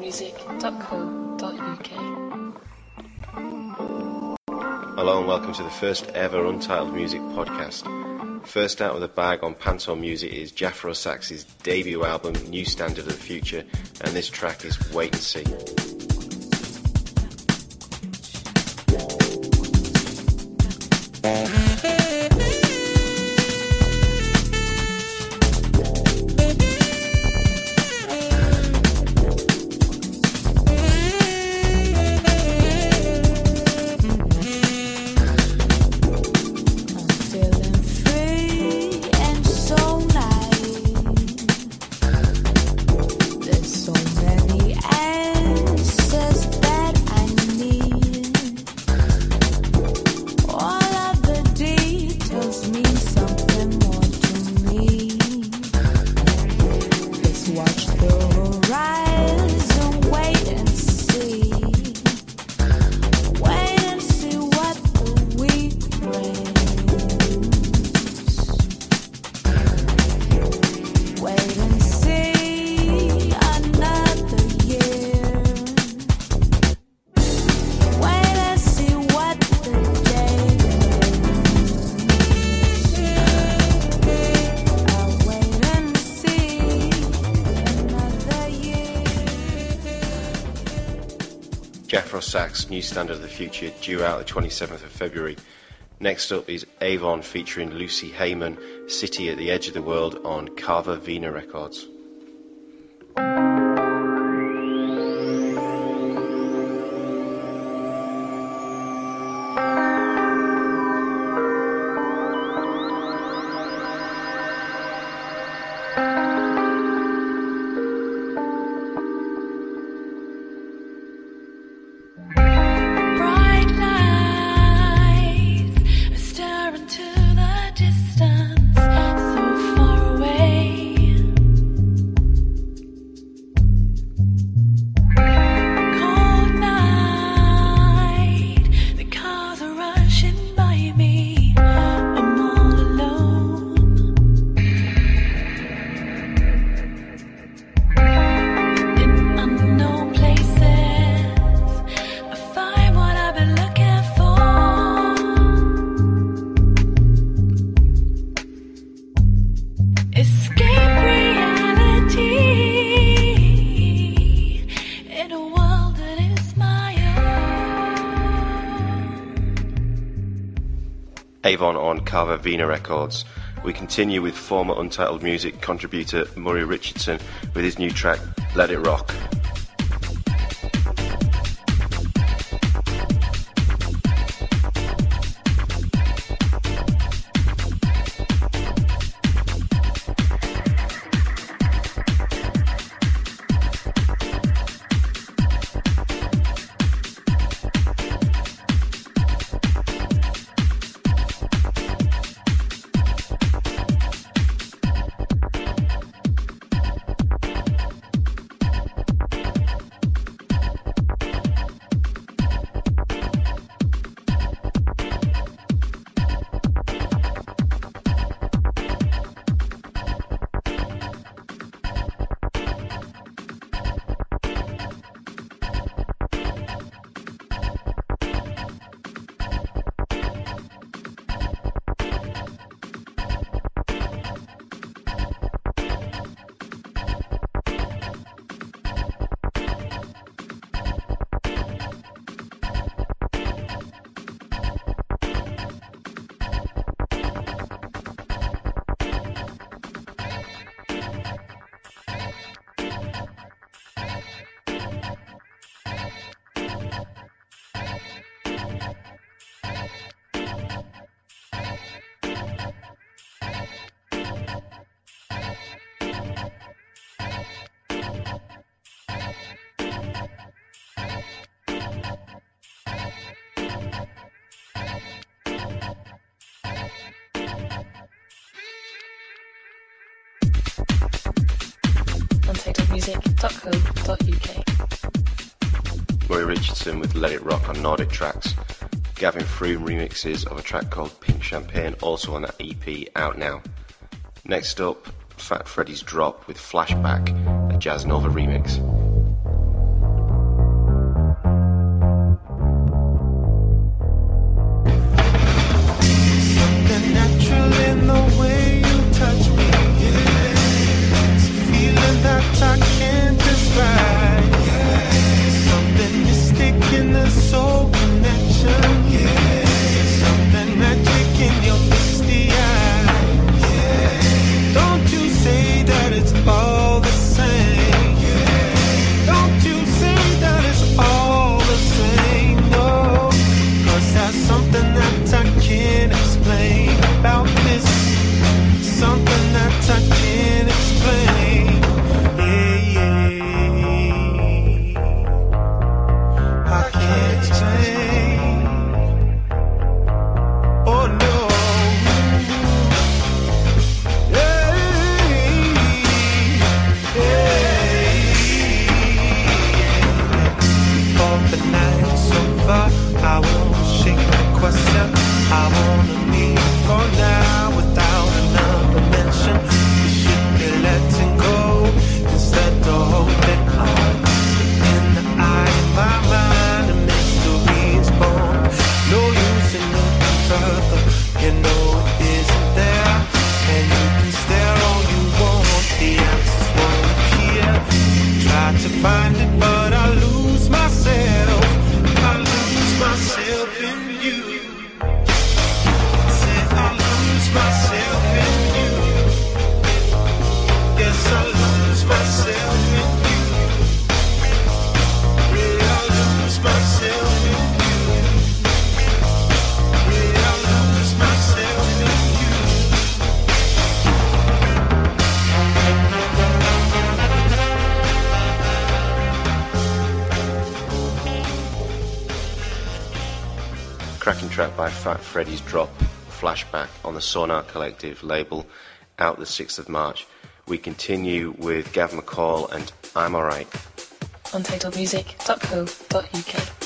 untitled.music.co.uk. Hello and welcome to the first ever Untitled Music podcast. First out with a bag on Panton Music is Jafro Sax's debut album, New Standard of the Future, and this track is Wait and See. Jafro Sax, New Standard of the Future, due out the 27th of February. Next up is Avon featuring Lucy Heyman, City at the Edge of the World on Carver Vina Records. On Carver Vina Records. We continue with former Untitled Music contributor Murray Richardson with his new track, Let It Rock. untitledmusic.co.uk. Murray Richardson with Let It Rock on Nordic Trax. Gavin Froome remixes of a track called Pink Champagne, also on that EP, out now. Next up, Fat Freddy's Drop with Flashback, a Jazzanova remix. so Freddy's Drop Flashback on the Sonar Kollektiv label out the 6th of March. We continue with Gav McCall and I'm Alright. UntitledMusic.co.uk.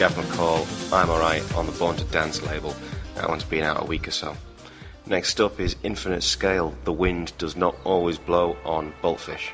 Gav McCall, I'm Alright on the Born to Dance label. That one's been out a week or so. Next up is Infinite Scale, The Wind Does Not Always Blow on Boltfish.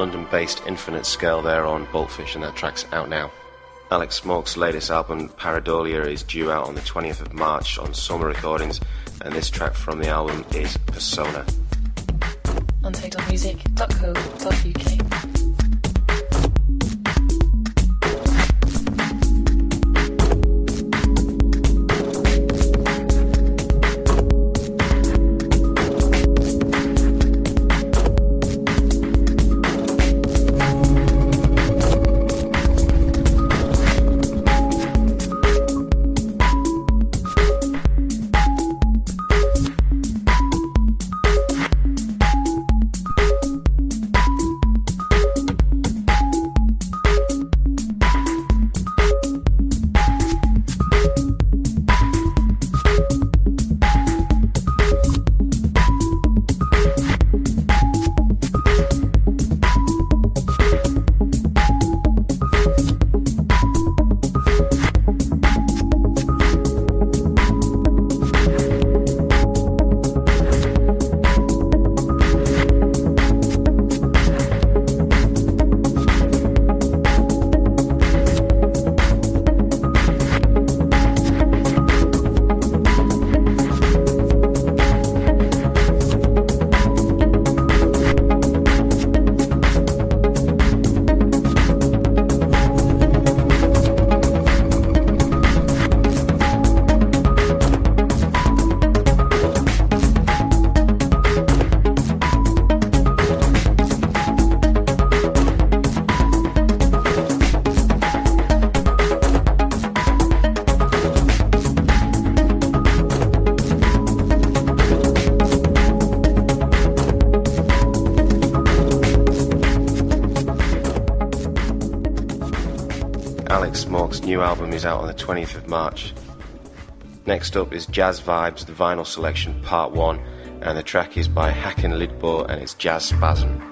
London based Infinite Scale there on Boltfish, and that track's out now. Alex Smoke's latest album, Paradolia, is due out on the 20th of March on Soma Recordings, and this track from the album is Persona. UntitledMusic.co.uk. new album is out on the 20th of March. Next up is Jazz Vibes, the vinyl selection, part 1, and the track is by Hakan Lidbo and it's Jazz Spasm.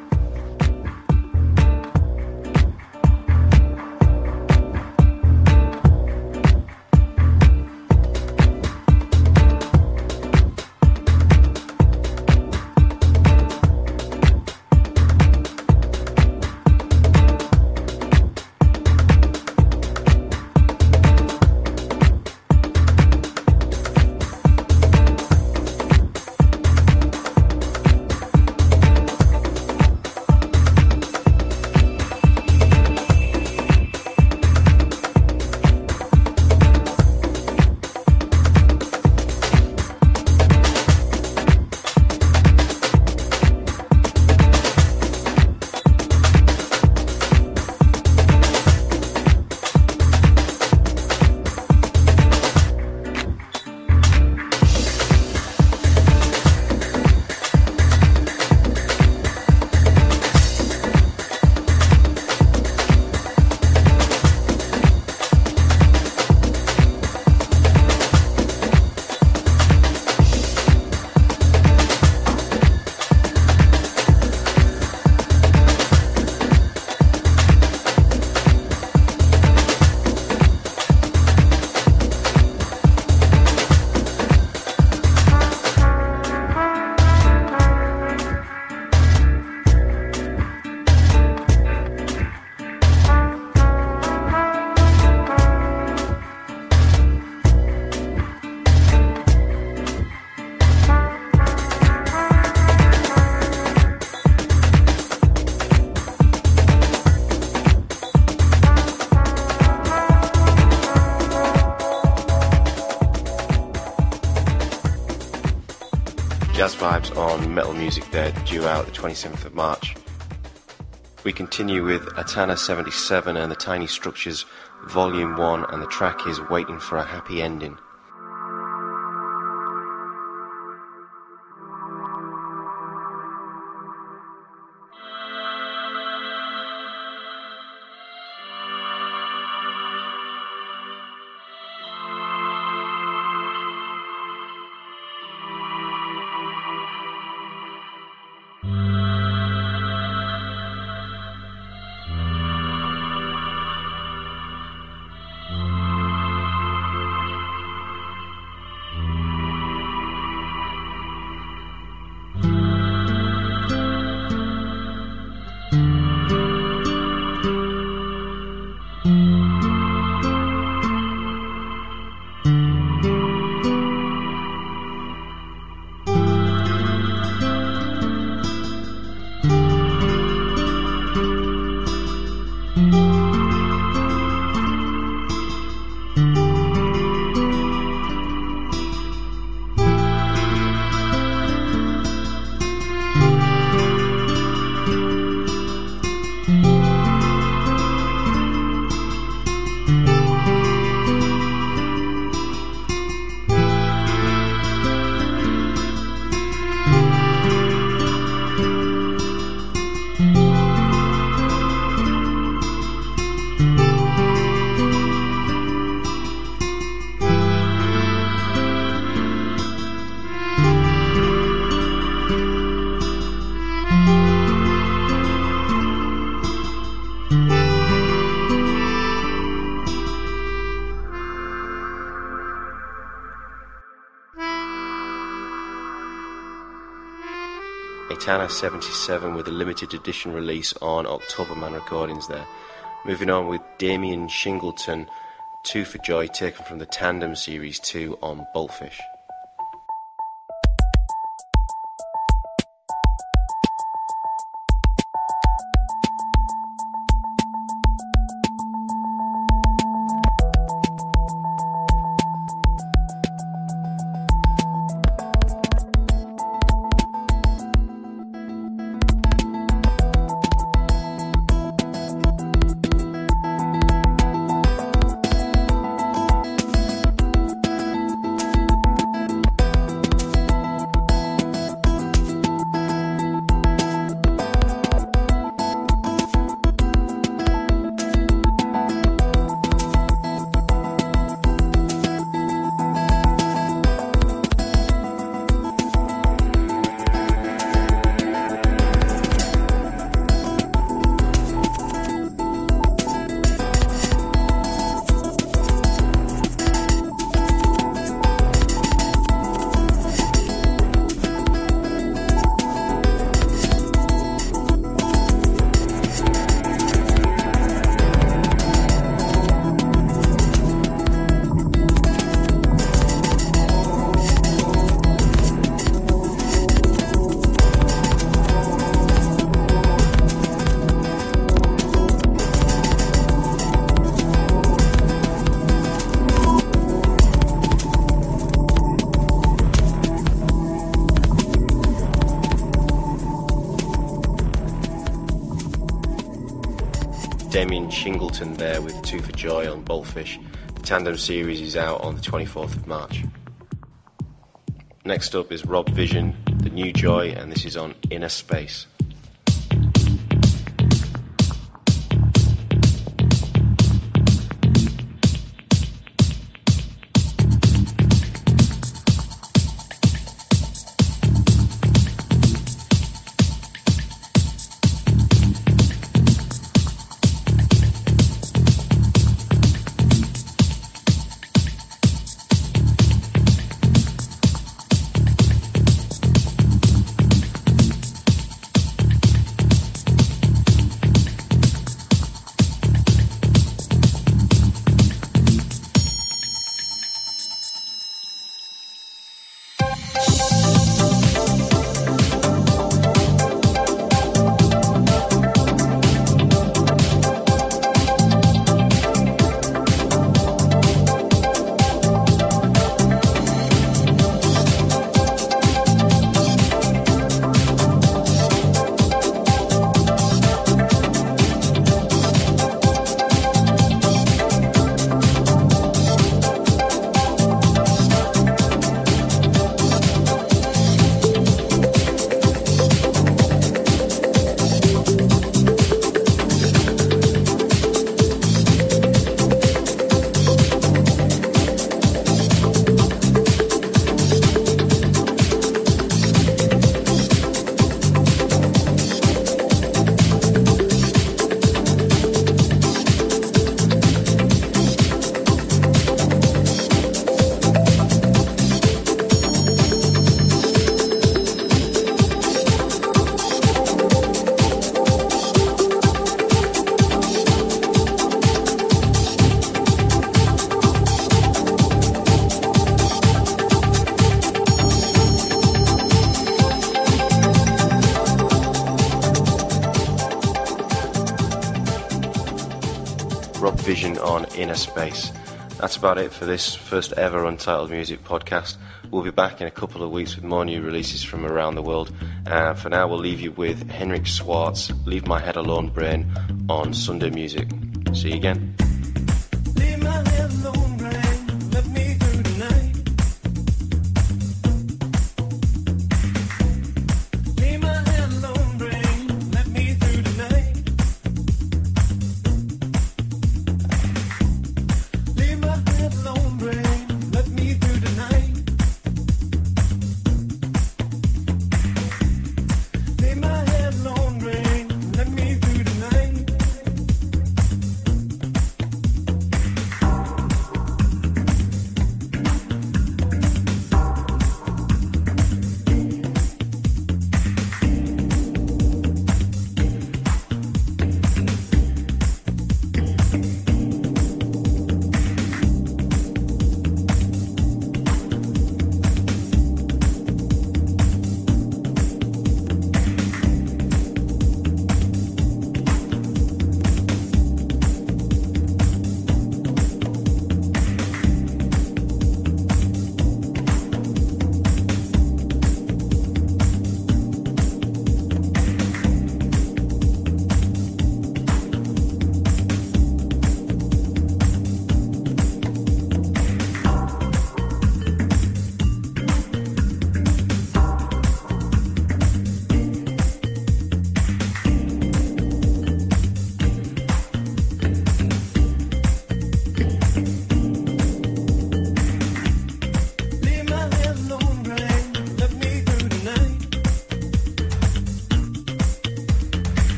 Music there due out the 27th of March. We continue with Atana 77 and the Tiny Structures Volume 1 and the track is Waiting for a Happy Ending. Atana 77 with a limited edition release on Octoberman Recordings there. Moving on with Damien Shingleton, Two for Joy, taken from the Tandem Series 2 on Boltfish. Shingleton there with Two for Joy on Boltfish. The Tandem series is out on the 24th of March. Next up is Rob Vision, The New Joy, and this is on Inner Space. Inner space. That's about it for this first ever Untitled Music podcast. We'll be back in a couple of weeks with more new releases from around the world. Uh, for now, we'll leave you with Henrik Schwarz, Leave My Head Alone Brain on Sunday Music. See you again.